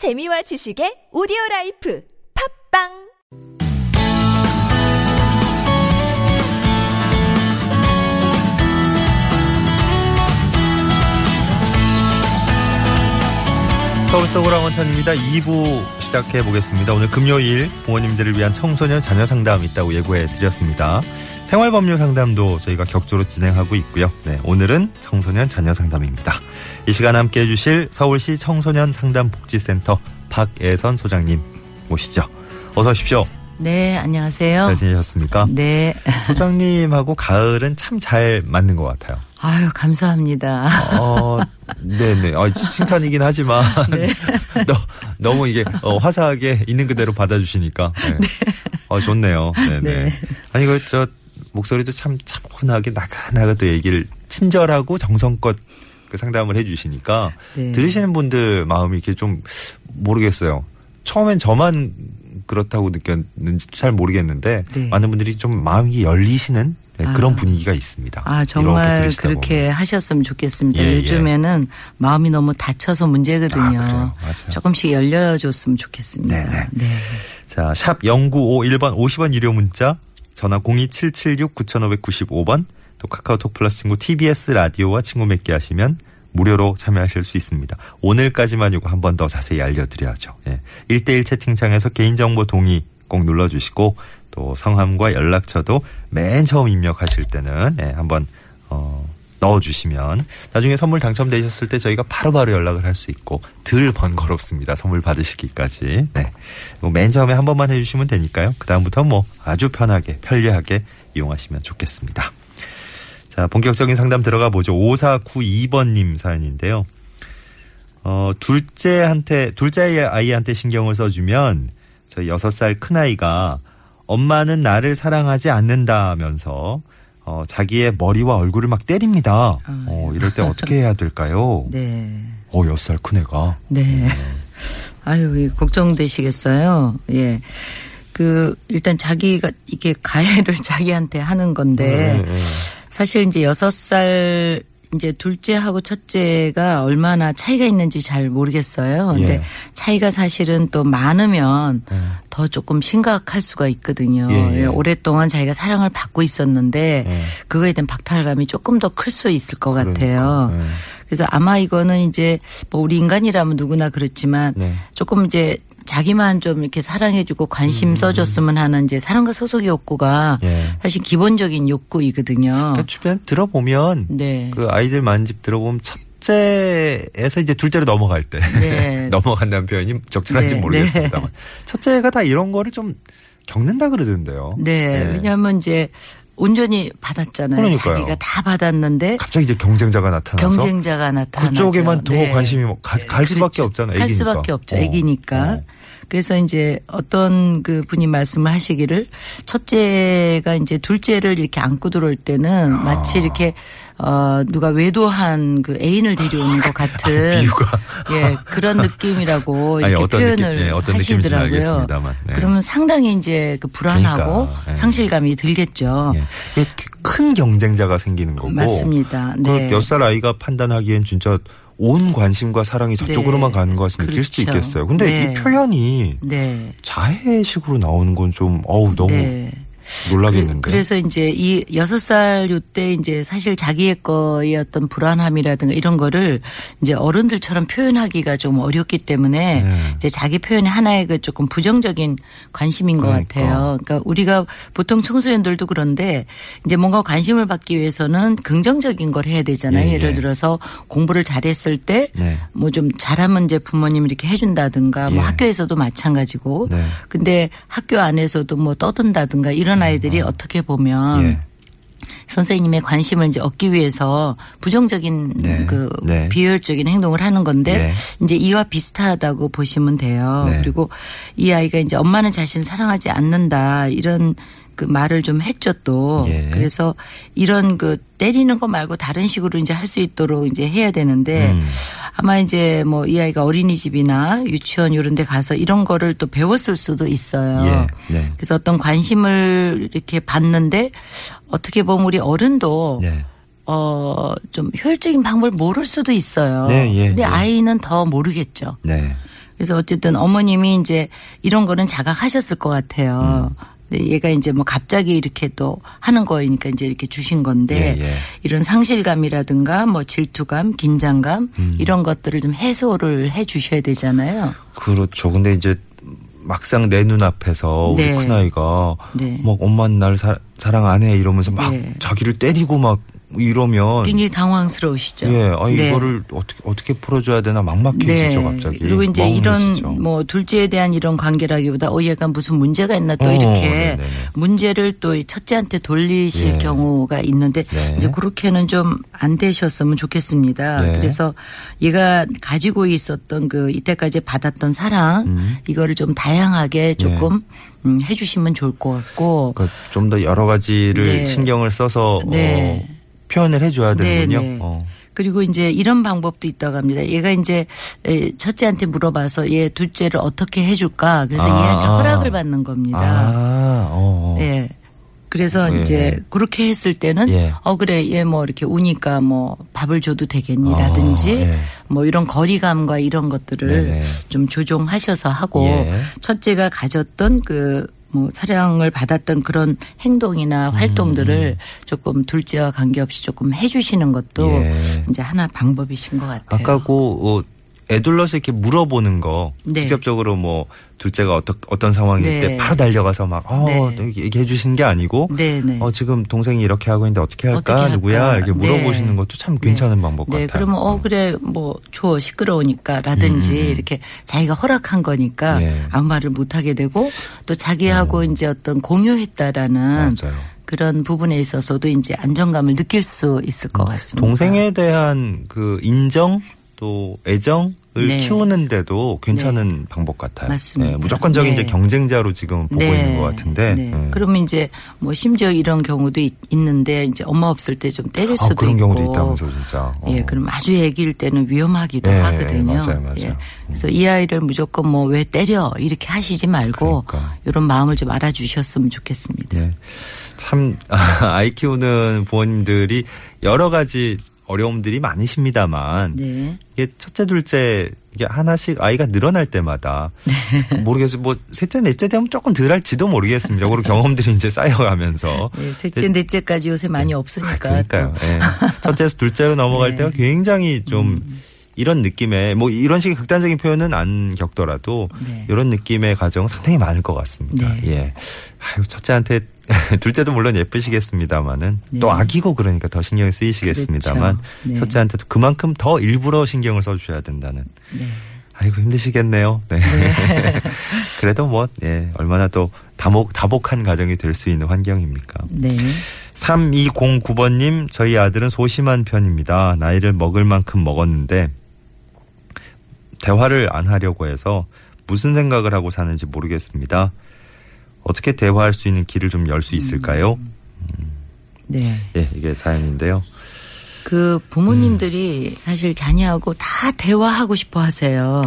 재미와 지식의 오디오 라이프. 팟빵 서울 서구랑 원찬입니다. 2부 시작해 보겠습니다. 오늘 금요일 부모님들을 위한 청소년 자녀 상담 있다고 예고해 드렸습니다. 생활법률 상담도 저희가 격주로 진행하고 있고요. 네, 오늘은 청소년 자녀 상담입니다. 이 시간 함께 해주실 서울시 청소년 상담 복지센터 박애선 소장님 모시죠. 어서 오십시오. 네, 안녕하세요. 잘 지내셨습니까? 네. 소장님하고 가을은 참 잘 맞는 것 같아요. 아유, 감사합니다. 어, 네네. 어, 칭찬이긴 하지만. 네. 너, 너무 이게 어, 화사하게 있는 그대로 받아주시니까. 네. 어, 좋네요. 네네. 네. 아니, 그, 저, 목소리도 참 차분하게 또 얘기를 친절하고 정성껏 그 상담을 해 주시니까 네. 들으시는 분들 마음이 이렇게 좀 모르겠어요. 처음엔 저만 그렇다고 느꼈는지 잘 모르겠는데 네. 많은 분들이 좀 마음이 열리시는 네, 그런 아. 분위기가 있습니다. 아, 정말 그렇게 보면. 하셨으면 좋겠습니다. 예, 예. 요즘에는 마음이 너무 다쳐서 문제거든요. 아. 조금씩 열려줬으면 좋겠습니다. 네네. 네. 자, 샵 0951번 50원 유료 문자, 전화 02776-9595번, 또 카카오톡 플러스 친구 TBS 라디오와 친구 맺기 하시면 무료로 참여하실 수 있습니다. 오늘까지만 이거 한번 더 자세히 알려드려야죠. 예. 1대1 채팅창에서 개인정보 동의 꼭 눌러주시고 또 성함과 연락처도 맨 처음 입력하실 때는 예, 한번 어, 넣어주시면 나중에 선물 당첨되셨을 때 저희가 바로바로 연락을 할 수 있고 덜 번거롭습니다. 선물 받으시기까지. 네. 뭐맨 처음에 한 번만 해주시면 되니까요. 그 다음부터 뭐 아주 편하게 편리하게 이용하시면 좋겠습니다. 자 본격적인 상담 들어가 보죠. 5492번님 사연인데요. 어, 둘째한테, 둘째 아이한테 신경을 써주면, 저 여섯 살 큰아이가 엄마는 나를 사랑하지 않는다면서, 어, 자기의 머리와 얼굴을 막 때립니다. 어, 이럴 때 어떻게 해야 될까요? 네. 어, 여섯 살 큰애가. 네. 아유, 이 걱정되시겠어요. 예. 그, 일단 자기가 이게 가해를 자기한테 하는 건데, 네, 네. 사실 이제 여섯 살 이제 둘째하고 첫째가 얼마나 차이가 있는지 잘 모르겠어요. 근데 예. 차이가 사실은 또 많으면 네. 더 조금 심각할 수가 있거든요. 예, 예. 예, 오랫동안 자기가 사랑을 받고 있었는데 예. 그거에 대한 박탈감이 조금 더 클 수 있을 것 같아요. 그러니까, 네. 그래서 아마 이거는 이제 뭐 우리 인간이라면 누구나 그렇지만 네. 조금 이제 자기만 좀 이렇게 사랑해주고 관심 써줬으면 하는 이제 사랑과 소속의 욕구가 음. 예. 사실 기본적인 욕구이거든요. 그러니까 주변 들어보면, 네. 그 아이들 많은 집 들어보면 첫째에서 이제 둘째로 넘어갈 때. 네. 넘어간다는 표현이 적절한지 네, 모르겠습니다만. 첫째가 다 이런 거를 좀 겪는다 그러던데요. 네. 예. 왜냐하면 이제 온전히 받았잖아요. 그러니까요. 자기가 다 받았는데 갑자기 이제 경쟁자가 나타나서 경쟁자가 나타나죠. 그쪽에만 더 관심이 뭐 가- 갈 수밖에 그렇죠. 없잖아요, 갈 애기니까. 수밖에 없죠. 어. 애기니까. 어. 그래서 이제 어떤 그 분이 말씀을 하시기를 첫째가 이제 둘째를 이렇게 안고 들어올 때는 아. 마치 이렇게 어 누가 외도한 그 애인을 데려오는 것 같은 아, 비유가. 예 그런 느낌이라고 아니, 이렇게 어떤 표현을 느낌, 예, 하시더라고요. 네. 그러면 상당히 이제 그 불안하고 그러니까, 예. 상실감이 들겠죠. 예. 큰 경쟁자가 생기는 거고. 맞습니다. 네. 그몇 살 아이가 판단하기엔 진짜 온 관심과 사랑이 저쪽으로만 네. 가는 것 같이 느낄 수도 그렇죠. 있겠어요. 근데 네. 이 표현이 네. 자해식으로 나오는 건 좀 어우 너무 네. 놀라겠는데. 그, 래서 이제 이 여섯 살 요때 이제 사실 자기의 거의 어떤 불안함이라든가 이런 거를 이제 어른들처럼 표현하기가 좀 어렵기 때문에 네. 이제 자기 표현이 하나의 그 조금 부정적인 관심인 것 그러니까. 같아요. 그러니까 우리가 보통 청소년들도 그런데 이제 뭔가 관심을 받기 위해서는 긍정적인 걸 해야 되잖아요. 예, 예. 예를 들어서 공부를 잘했을 때 네. 뭐좀 잘하면 이제 부모님 이렇게 해준다든가 뭐 예. 학교에서도 마찬가지고 네. 근데 학교 안에서도 뭐 떠든다든가 이런 아이들이 어 떻게 보면 예. 선생님의 관심을 이제 얻기 위해서 부정적인 네. 그 네. 비효율적인 행동을 하는 건데 네. 이제 이와 비슷하다고 보시면 돼요. 네. 그리고 이 아이가 이제 엄마는 자신을 사랑하지 않는다 이런 그 말을 좀 했죠 또. 예. 그래서 이런 그 때리는 거 말고 다른 식으로 이제 할 수 있도록 이제 해야 되는데 음. 아마 이제 뭐 이 아이가 어린이집이나 유치원 이런 데 가서 이런 거를 또 배웠을 수도 있어요. 예. 네. 그래서 어떤 관심을 이렇게 받는데 어떻게 보면 우리 어른도 네. 어, 좀 효율적인 방법을 모를 수도 있어요. 네, 예, 근데 예. 아이는 더 모르겠죠. 네. 그래서 어쨌든 어머님이 이제 이런 거는 자각하셨을 것 같아요. 음. 근데 얘가 이제 뭐 갑자기 이렇게 또 하는 거니까 이제 이렇게 주신 건데 예, 예. 이런 상실감이라든가 뭐 질투감, 긴장감 음. 이런 것들을 좀 해소를 해 주셔야 되잖아요. 그렇죠. 근데 이제 막상 내 눈앞에서 우리 네. 큰아이가 네. 막 엄마는 날 사, 사랑 안 해 이러면서 막 네. 자기를 때리고 막 이러면 굉장히 당황스러우시죠. 예, 아 네. 이거를 어떻게 어떻게 풀어줘야 되나 막막해지죠 갑자기. 그리고 이제 멍해지죠. 이런 뭐 둘째에 대한 이런 관계라기보다 어 얘가 무슨 문제가 있나 또 어, 이렇게 네네네. 문제를 또이 첫째한테 돌리실 예. 경우가 있는데 네. 이제 그렇게는 좀 안 되셨으면 좋겠습니다. 네. 그래서 얘가 가지고 있었던 그 이때까지 받았던 사랑 음. 이거를 좀 다양하게 조금 음, 해주시면 좋을 것 같고 그러니까 좀 더 여러 가지를 네. 신경을 써서 네. 어, 표현을 해줘야 되는군요. 네, 네. 어. 그리고 이제 이런 방법도 있다고 합니다. 얘가 이제 에, 첫째한테 물어봐서 얘 둘째를 어떻게 해줄까. 그래서 아, 얘한테 아. 허락을 받는 겁니다. 아, 어, 어. 예. 그래서 예. 이제 그렇게 했을 때는 예. 어 그래 얘 뭐 이렇게 우니까 뭐 밥을 줘도 되겠니라든지 아, 예. 뭐 이런 거리감과 이런 것들을 네네. 좀 조정하셔서 하고 예. 첫째가 가졌던 그 뭐 사랑을 받았던 그런 행동이나 활동들을 조금 둘째와 관계없이 조금 해주시는 것도 음. 예. 이제 하나 방법이신 것 같아요. 아까 그 어, 애둘러서 이렇게 물어보는 거 네. 직접적으로 뭐 둘째가 어떤 어떤 상황일 네. 때 바로 달려가서 막 어, 네. 얘기해 주시는 게 아니고 네네. 어 지금 동생이 이렇게 하고 있는데 어떻게 할까 어떻게 할까? 누구야 이렇게 네. 물어보시는 것도 참 괜찮은 방법 네, 같아요. 그러면 어 그래 뭐 줘 시끄러우니까라든지 음, 음, 음. 이렇게 자기가 허락한 거니까 네. 아무 말을 못 하게 되고 또 자기하고 이제 어떤 공유했다라는 맞아요. 그런 부분에 있어서도 이제 안정감을 느낄 수 있을 것 같습니다. 동생에 대한 그 인정 또 애정을 네. 키우는데도 괜찮은 방법 같아요. 맞습니다. 네, 무조건적인 네. 이제 경쟁자로 지금 보고 있는 것 같은데. 네. 네. 그러면 이제 뭐 심지어 이런 경우도 있, 는데 이제 엄마 없을 때 좀 때릴 아, 수도 그런 있고. 경우도 있다면서 진짜. 어. 예, 그럼 아주 애기일 때는 위험하기도 네, 하거든요. 맞아요, 맞아요. 예. 그래서 이 아이를 무조건 뭐 왜 때려 이렇게 하시지 말고 그러니까. 이런 마음을 좀 알아주셨으면 좋겠습니다. 네. 참 아이 키우는 부모님들이 여러 가지 어려움들이 많으십니다만 네. 이게 첫째 둘째 이게 하나씩 아이가 늘어날 때마다 네. 모르겠어요. 뭐 셋째 넷째 되면 조금 덜할지도 모르겠습니다. 그리고 경험들이 이제 쌓여가면서 네, 셋째, 넷째까지 요새 많이 없으니까. 아, 그러니까요. 또. 예. 첫째에서 둘째로 넘어갈 네. 때가 굉장히 좀 음. 이런 느낌의 뭐 이런 식의 극단적인 표현은 안 겪더라도 네. 이런 느낌의 가정 상당히 많을 것 같습니다. 네. 예. 아유, 첫째한테 둘째도 물론 예쁘시겠습니다만은 네. 또 아기고 그러니까 더 신경이 쓰이시겠습니다만 그렇죠. 네. 첫째한테도 그만큼 더 일부러 신경을 써 주셔야 된다는. 네. 아이고 힘드시겠네요. 네. 그래도 뭐 예, 얼마나 또 다복 다복한 가정이 될 수 있는 환경입니까? 네. 3209번 님, 저희 아들은 소심한 편입니다. 나이를 먹을 만큼 먹었는데, 대화를 안 하려고 해서 무슨 생각을 하고 사는지 모르겠습니다. 어떻게 대화할 수 있는 길을 좀 열 수 있을까요? 네. 예, 이게 사연인데요. 그 부모님들이 사실 자녀하고 다 대화하고 싶어 하세요.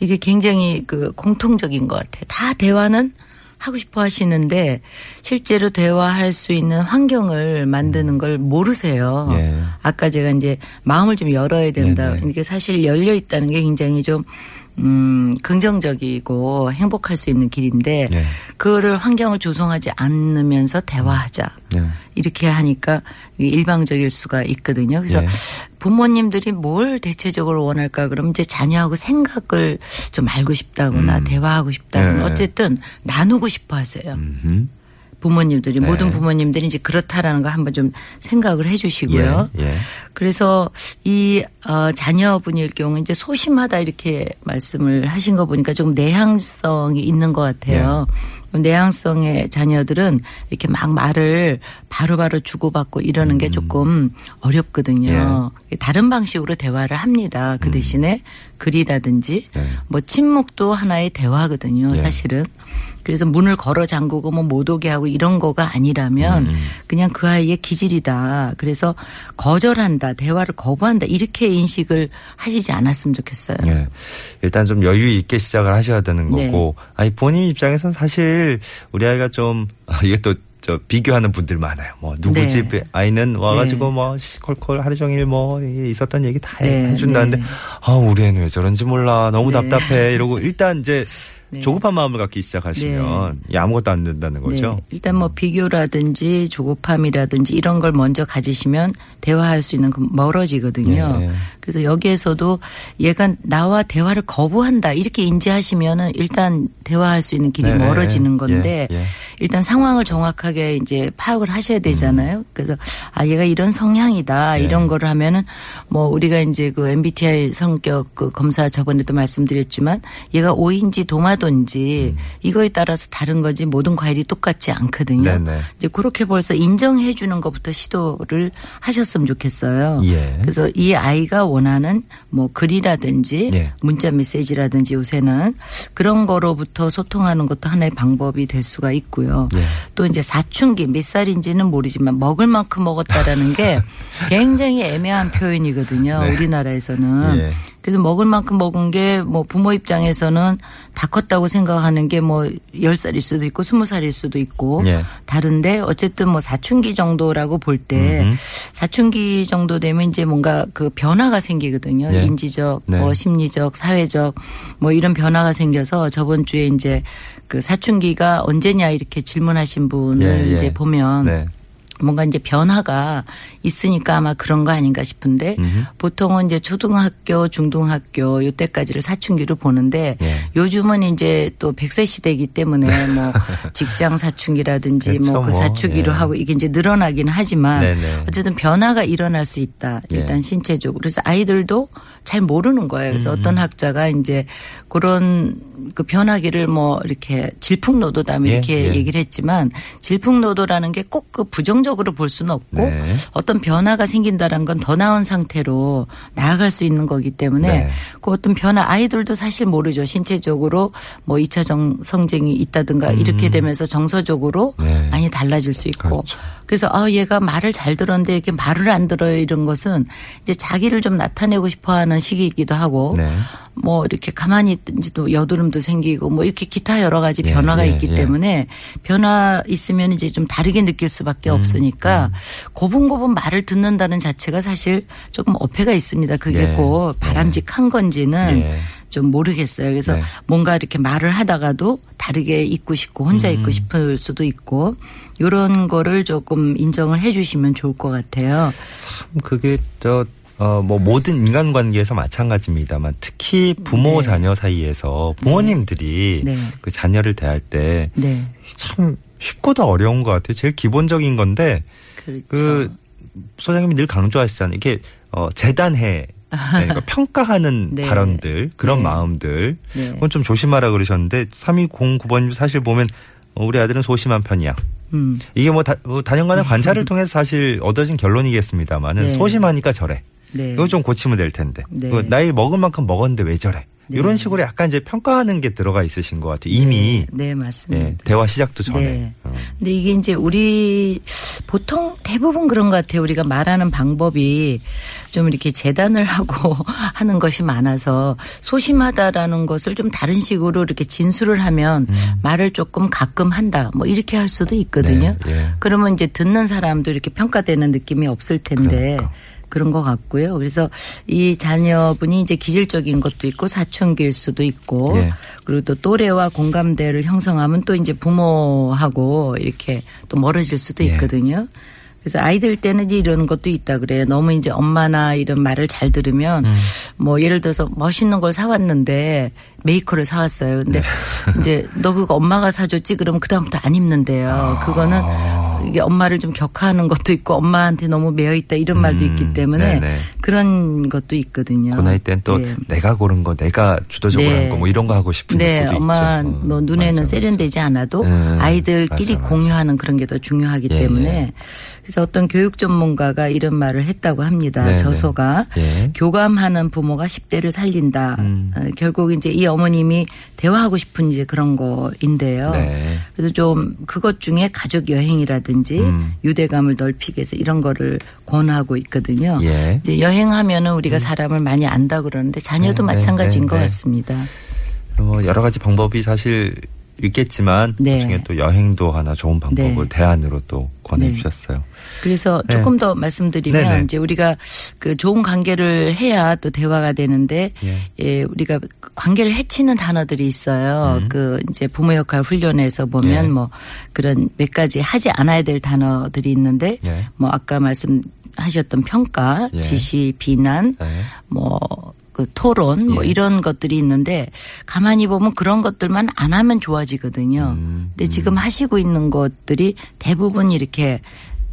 이게 굉장히 그 공통적인 것 같아요. 다 대화는 하고 싶어 하시는데 실제로 대화할 수 있는 환경을 만드는 걸 모르세요. 예. 아까 제가 이제 마음을 좀 열어야 된다. 네네. 이게 사실 열려 있다는 게 굉장히 좀 음, 긍정적이고 행복할 수 있는 길인데 예. 그거를 환경을 조성하지 않으면서 대화하자. 네. 이렇게 하니까 일방적일 수가 있거든요. 그래서 예. 부모님들이 뭘 대체적으로 원할까 그러면 이제 자녀하고 생각을 좀 알고 싶다거나 음. 대화하고 싶다거나 예. 어쨌든 나누고 싶어 하세요. 음흠. 부모님들이 네. 모든 부모님들이 이제 그렇다라는 거 한번 좀 생각을 해 주시고요. 예. 예. 그래서 이 어, 자녀분일 경우 이제 소심하다 이렇게 말씀을 하신 거 보니까 좀 내향성이 있는 것 같아요. 네. 내향성의 자녀들은 이렇게 막 말을 바로바로 주고받고 이러는 음. 게 조금 어렵거든요. 예. 다른 방식으로 대화를 합니다. 그 대신에 글이라든지 네. 뭐 침묵도 하나의 대화거든요. 예. 사실은. 그래서 문을 걸어 잠그고 뭐 못 오게 하고 이런 거가 아니라면 음. 그냥 그 아이의 기질이다. 그래서 거절한다, 대화를 거부한다 이렇게 인식을 하시지 않았으면 좋겠어요. 예. 일단 좀 여유 있게 시작을 하셔야 되는 네. 거고, 아니, 본인 입장에서는 사실 우리 아이가 좀, 아, 이게 또저 비교하는 분들 많아요. 뭐 누구 네. 집 아이는 와가지고 네. 뭐 시콜콜 하루 종일 뭐 있었던 얘기 다 네, 해준다는데 네. 아 우리 애는 왜 저런지 몰라 너무 네. 답답해 이러고 일단 이제 네. 조급한 마음을 갖기 시작하시면 이 아무것도 안 된다는 거죠. 네. 일단 뭐 비교라든지 조급함이라든지 이런 걸 먼저 가지시면 대화할 수 있는 그 멀어지거든요. 네. 그래서 여기에서도 얘가 나와 대화를 거부한다 이렇게 인지하시면은 일단 대화할 수 있는 길이 네. 멀어지는 건데 예, 예. 일단 상황을 정확하게 이제 파악을 하셔야 되잖아요. 그래서 아 얘가 이런 성향이다 네. 이런 거를 하면은 뭐 우리가 이제 그 MBTI 성격 그 검사 저번에도 말씀드렸지만 얘가 O인지 도마 도인지 이거에 따라서 다른 거지 모든 과일이 똑같지 않거든요. 음. 네네. 이제 그렇게 벌써 인정해 주는 것부터 시도를 하셨으면 좋겠어요. 예. 그래서 이 아이가 원하는 뭐 글이라든지 예. 문자 메시지라든지 요새는 그런 거로부터 소통하는 것도 하나의 방법이 될 수가 있고요. 예. 또 이제 사춘기 몇 살인지는 모르지만 먹을 만큼 먹었다라는 게 굉장히 애매한 표현이거든요. 네. 우리나라에서는. 예. 그래서 먹을 만큼 먹은 게 뭐 부모 입장에서는 다 컸다 고 생각하는 게 뭐 10살일 수도 있고 20살일 수도 있고 예. 다른데 어쨌든 뭐 사춘기 정도라고 볼 때. 사춘기 정도 되면 이제 뭔가 그 변화가 생기거든요. 예. 인지적, 네. 뭐 심리적, 사회적 뭐 이런 변화가 생겨서 저번 주에 이제 그 사춘기가 언제냐 이렇게 질문하신 분을 예, 예. 이제 보면 네. 뭔가 이제 변화가 있으니까 아마 그런 거 아닌가 싶은데 음흠. 보통은 이제 초등학교, 중등학교 요때까지를 사춘기로 보는데 예. 요즘은 이제 또 100세 시대이기 때문에 뭐 직장 사춘기라든지 그렇죠, 뭐그 뭐. 사춘기로 예. 하고 이게 이제 늘어나긴 하지만 네네. 어쨌든 변화가 일어날 수 있다. 일단 예. 신체적으로. 그래서 아이들도 잘 모르는 거예요. 그래서 음. 어떤 학자가 이제 그런 그 변화기를 뭐 이렇게 질풍노도다 뭐 예, 이렇게 예. 얘기를 했지만 질풍노도라는 게 꼭 그 부정적으로 볼 수는 없고 네. 어떤 변화가 생긴다는 건 더 나은 상태로 나아갈 수 있는 거기 때문에 네. 그 어떤 변화 아이들도 사실 모르죠. 신체적으로 뭐 2차 정 성징이 있다든가 이렇게 되면서 정서적으로 음. 네. 많이 달라질 수 있고 그렇죠. 그래서 아 얘가 말을 잘 들었는데 이렇게 말을 안 들어요 이런 것은 이제 자기를 좀 나타내고 싶어 하는 시기이기도 하고 네. 뭐 이렇게 가만히 있든지 또 여드름도 생기고 뭐 이렇게 기타 여러 가지 예, 변화가 예, 있기 예. 때문에 변화 있으면 이제 좀 다르게 느낄 음, 수밖에 없으니까 고분고분 말을 듣는다는 자체가 사실 조금 어폐가 있습니다. 그게 예, 꼭 예. 바람직한 건지는 예. 좀 모르겠어요. 그래서 네. 뭔가 이렇게 말을 하다가도 다르게 있고 싶고 혼자 음. 있고 싶을 수도 있고 이런 거를 조금 인정을 해 주시면 좋을 것 같아요. 참 그게 저 어, 뭐 모든 인간관계에서 마찬가지입니다만 특히 부모 네. 자녀 사이에서 부모님들이 네. 그 자녀를 대할 때 네. 참 쉽고도 어려운 것 같아요. 제일 기본적인 건데 그렇죠. 그 소장님이 늘 강조하시잖아요. 이게 어 재단해 그러니까 평가하는 네. 발언들 그런 네. 마음들 네. 그건 좀 조심하라 그러셨는데 3209번님 사실 보면 어, 우리 아들은 소심한 편이야. 음. 이게 뭐, 다, 뭐 단연간의 관찰을 통해서 사실 얻어진 결론이겠습니다만은 네. 소심하니까 저래. 네. 이거 좀 고치면 될 텐데. 네. 그 나이 먹은 만큼 먹었는데 왜 저래? 네. 이런 식으로 약간 이제 평가하는 게 들어가 있으신 것 같아요. 이미 네, 맞습니다. 예, 대화 시작도 전에. 네. 어. 근데 이게 이제 우리 보통 대부분 그런 것 같아요. 우리가 말하는 방법이 좀 이렇게 재단을 하고 하는 것이 많아서 소심하다라는 것을 좀 다른 식으로 이렇게 진술을 하면 음. 말을 조금 가끔 한다. 뭐 이렇게 할 수도 있거든요. 네, 예. 그러면 이제 듣는 사람도 이렇게 평가되는 느낌이 없을 텐데 그러니까. 그런 것 같고요. 그래서 이 자녀분이 이제 기질적인 것도 있고 사춘기일 수도 있고 예. 그리고 또 또래와 공감대를 형성하면 또 이제 부모하고 이렇게 또 멀어질 수도 예. 있거든요. 그래서 아이들 때는 이제 이런 것도 있다 그래요. 너무 이제 엄마나 이런 말을 잘 들으면 음. 뭐 예를 들어서 멋있는 걸 사왔는데 메이커를 사왔어요. 근데 네. 이제 너 그거 엄마가 사줬지 그러면 그다음부터 안 입는데요. 그거는 아. 이게 엄마를 좀 격하하는 것도 있고 엄마한테 너무 매여 있다 이런 말도 음, 있기 때문에 네네. 그런 것도 있거든요. 그 나이 땐또 네. 내가 고른 거, 내가 주도적으로 네. 한거뭐 이런 거 하고 싶은 네, 욕구도 엄마 있죠. 어, 너 눈에는 맞아, 세련되지 않아도 음, 아이들끼리 맞아, 맞아. 공유하는 그런 게 더 중요하기 예, 때문에 예. 그래서 어떤 교육 전문가가 이런 말을 했다고 합니다. 네, 저서가 예. 교감하는 부모가 10대를 살린다. 음. 어, 결국 이제 이 어머님이 대화하고 싶은 이제 그런 거인데요. 네. 그래서 좀 그것 중에 가족 여행이라든지 음. 유대감을 넓히기 위해서 이런 거를 권하고 있거든요. 예. 이제 여행하면은 우리가 사람을 많이 안다 그러는데 자녀도 네, 네, 마찬가지인 네, 것 네. 같습니다. 뭐 여러 가지 방법이 사실 있겠지만 네. 그중에 또 여행도 하나 좋은 방법을 네. 대안으로 또 권해 주셨어요. 그래서 네. 조금 더 말씀드리면 네네. 이제 우리가 그 좋은 관계를 해야 또 대화가 되는데 예. 예, 우리가 관계를 해치는 단어들이 있어요. 음. 그 이제 부모 역할 훈련에서 보면 예. 뭐 그런 몇 가지 하지 않아야 될 단어들이 있는데 예. 뭐 아까 말씀 하셨던 평가, 예. 지시, 비난, 네. 뭐, 그 토론, 뭐 예. 이런 것들이 있는데 가만히 보면 그런 것들만 안 하면 좋아지거든요. 음, 근데 지금 하시고 있는 것들이 대부분 이렇게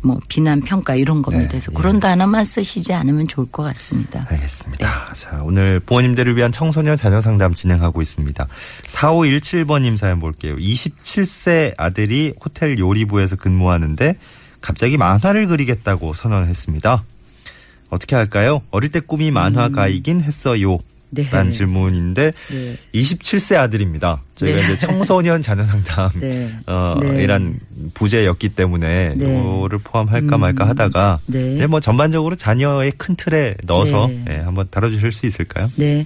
뭐 비난, 평가 이런 겁니다. 네, 그래서 예. 그런 단어만 쓰시지 않으면 좋을 것 같습니다. 알겠습니다. 자, 오늘 부모님들을 위한 청소년 자녀 상담 진행하고 있습니다. 4517번님 사연 볼게요. 27세 아들이 호텔 요리부에서 근무하는데 갑자기 만화를 그리겠다고 선언했습니다. 어떻게 할까요? 어릴 때 꿈이 만화가이긴 했어요. 음. 네. 라는 질문인데 네. 27세 아들입니다. 저희가 네. 이제 청소년 자녀 상담 네. 어, 네. 이란 부제였기 때문에 네. 이거를 포함할까 말까 음. 하다가 네. 이제 뭐 전반적으로 자녀의 큰 틀에 넣어서 네. 예, 한번 다뤄 주실 수 있을까요? 네.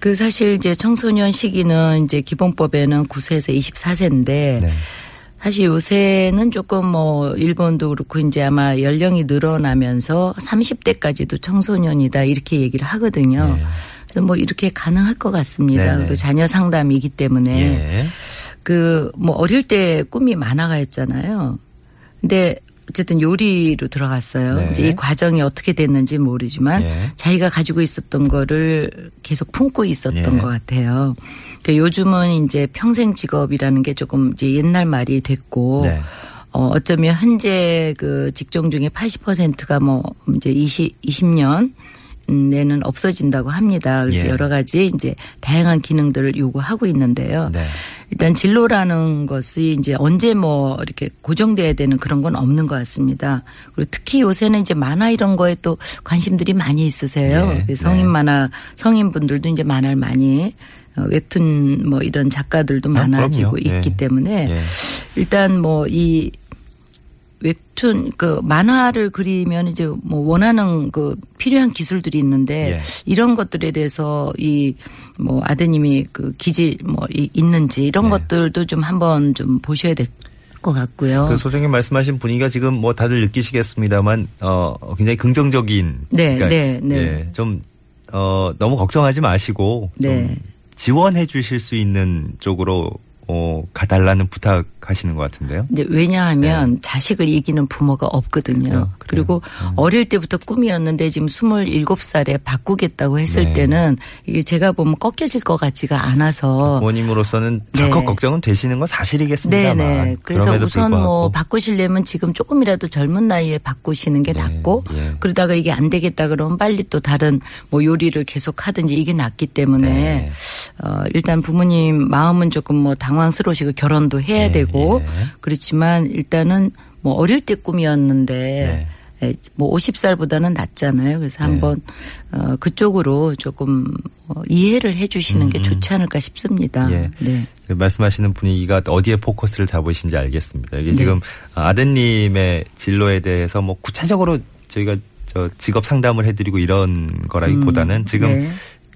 그 사실 이제 청소년 시기는 이제 기본법에는 9세에서 24세인데 네. 사실 요새는 조금 뭐 일본도 그렇고 이제 아마 연령이 늘어나면서 30대까지도 청소년이다 이렇게 얘기를 하거든요. 예. 그래서 뭐 이렇게 가능할 것 같습니다. 네네. 그리고 자녀 상담이기 때문에 예. 그뭐 어릴 때 꿈이 만화가였잖아요. 근데 어쨌든 요리로 들어갔어요. 네. 이제 이 과정이 어떻게 됐는지 모르지만 예. 자기가 가지고 있었던 거를 계속 품고 있었던 예. 것 같아요. 그러니까 요즘은 이제 평생 직업이라는 게 조금 이제 옛날 말이 됐고 네. 어, 어쩌면 현재 그 직종 중에 80%가 뭐 이제 20, 20년 내는 없어진다고 합니다. 그래서 예. 여러 가지 이제 다양한 기능들을 요구하고 있는데요. 네. 일단 진로라는 것이 이제 언제 뭐 이렇게 고정돼야 되는 그런 건 없는 것 같습니다. 그리고 특히 요새는 이제 만화 이런 거에 또 관심들이 많이 있으세요. 예. 그래서 성인 네. 만화 성인분들도 이제 만화를 많이 어, 웹툰 뭐 이런 작가들도 아, 많아지고 그럼요. 있기 예. 때문에 예. 일단 뭐이 웹툰 그 만화를 그리면 이제 뭐 원하는 그 필요한 기술들이 있는데 예. 이런 것들에 대해서 이 뭐 아드님이 그 기질 뭐 이- 있는지 이런 네. 것들도 좀 한번 좀 보셔야 될 것 같고요. 그 소장님 말씀하신 분위기가 지금 뭐 다들 느끼시겠습니다만 어 굉장히 긍정적인 네, 네, 네. 예, 좀 어, 너무 걱정하지 마시고 좀 네. 지원해 주실 수 있는 쪽으로 어, 가달라는 부탁하시는 것 같은데요. 이제 왜냐하면 자식을 이기는 부모가 없거든요. 네. 그리고 음. 어릴 때부터 꿈이었는데 지금 27살에 바꾸겠다고 했을 네. 때는 이게 제가 보면 꺾여질 것 같지가 않아서 부모님으로서는 네. 덜컥 걱정은 되시는 건 사실이겠습니다만 네네. 그래서 그럼에도 우선 불구하고 뭐 바꾸시려면 지금 조금이라도 젊은 나이에 바꾸시는 게 네, 낫고 예. 그러다가 이게 안 되겠다 그러면 빨리 또 다른 뭐 요리를 계속 하든지 이게 낫기 때문에 네. 어 일단 부모님 마음은 조금 뭐 당황 스러우시고 결혼도 해야 예, 되고 예. 그렇지만 일단은 뭐 어릴 때 꿈이었는데 예, 뭐 50살보다는 낫잖아요. 그래서 네. 한번 어 그쪽으로 조금 어, 이해를 해 주시는 게 음, 음. 좋지 않을까 싶습니다. 예. 네. 그 말씀하시는 분위기가 어디에 포커스를 잡으신지 알겠습니다. 이게 네. 지금 아드님의 진로에 대해서 뭐 구체적으로 저희가 저 직업 상담을 해드리고 이런 거라기보다는 음, 지금 네.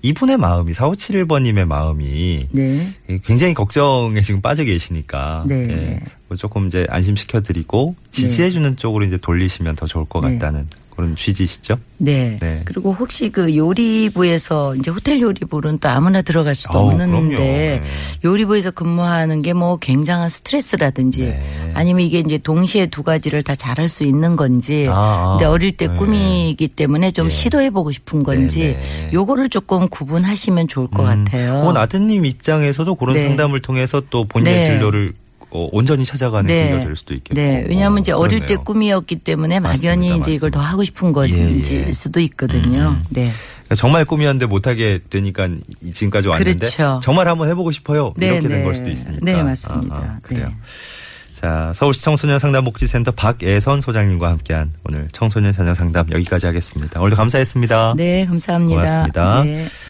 이분의 마음이 4571번님의 마음이 네. 굉장히 걱정에 지금 빠져 계시니까 네, 예, 네. 뭐 조금 이제 안심시켜드리고 지지해주는 쪽으로 이제 돌리시면 더 좋을 것 네. 같다는 그런 취지시죠? 네. 네. 그리고 혹시 그 요리부에서 이제 호텔 요리부는 또 아무나 들어갈 수도 어우, 없는데. 네. 요리부에서 근무하는 게 뭐 굉장한 스트레스라든지 네. 아니면 이게 이제 동시에 두 가지를 다 잘할 수 있는 건지 아, 아. 근데 어릴 때 네. 꿈이기 때문에 좀 예. 시도해 보고 싶은 건지 네, 네. 요거를 조금 구분하시면 좋을 것 음, 같아요. 그건 아드님 입장에서도 그런 네. 상담을 통해서 또 본인의 네. 진로를 어, 온전히 찾아가는 네. 계기가 될 수도 있겠고. 네, 왜냐하면 이제 어, 어릴 때 그렇네요. 꿈이었기 때문에 막연히 맞습니다, 이제 이걸 더 맞습니다. 하고 싶은 건지 예, 예. 수도 있거든요. 음. 네. 정말 꿈이었는데 못하게 되니까 이- 지금까지 왔는데 그렇죠. 정말 한번 해보고 싶어요. 네, 이렇게 된 네. 걸 수도 있으니까. 네, 맞습니다. 아, 아, 그래요. 네. 자, 서울시 청소년 상담 복지센터 박애선 소장님과 함께한 오늘 청소년 자녀 상담 여기까지 하겠습니다. 오늘도 감사했습니다. 네, 감사합니다. 고맙습니다. 네.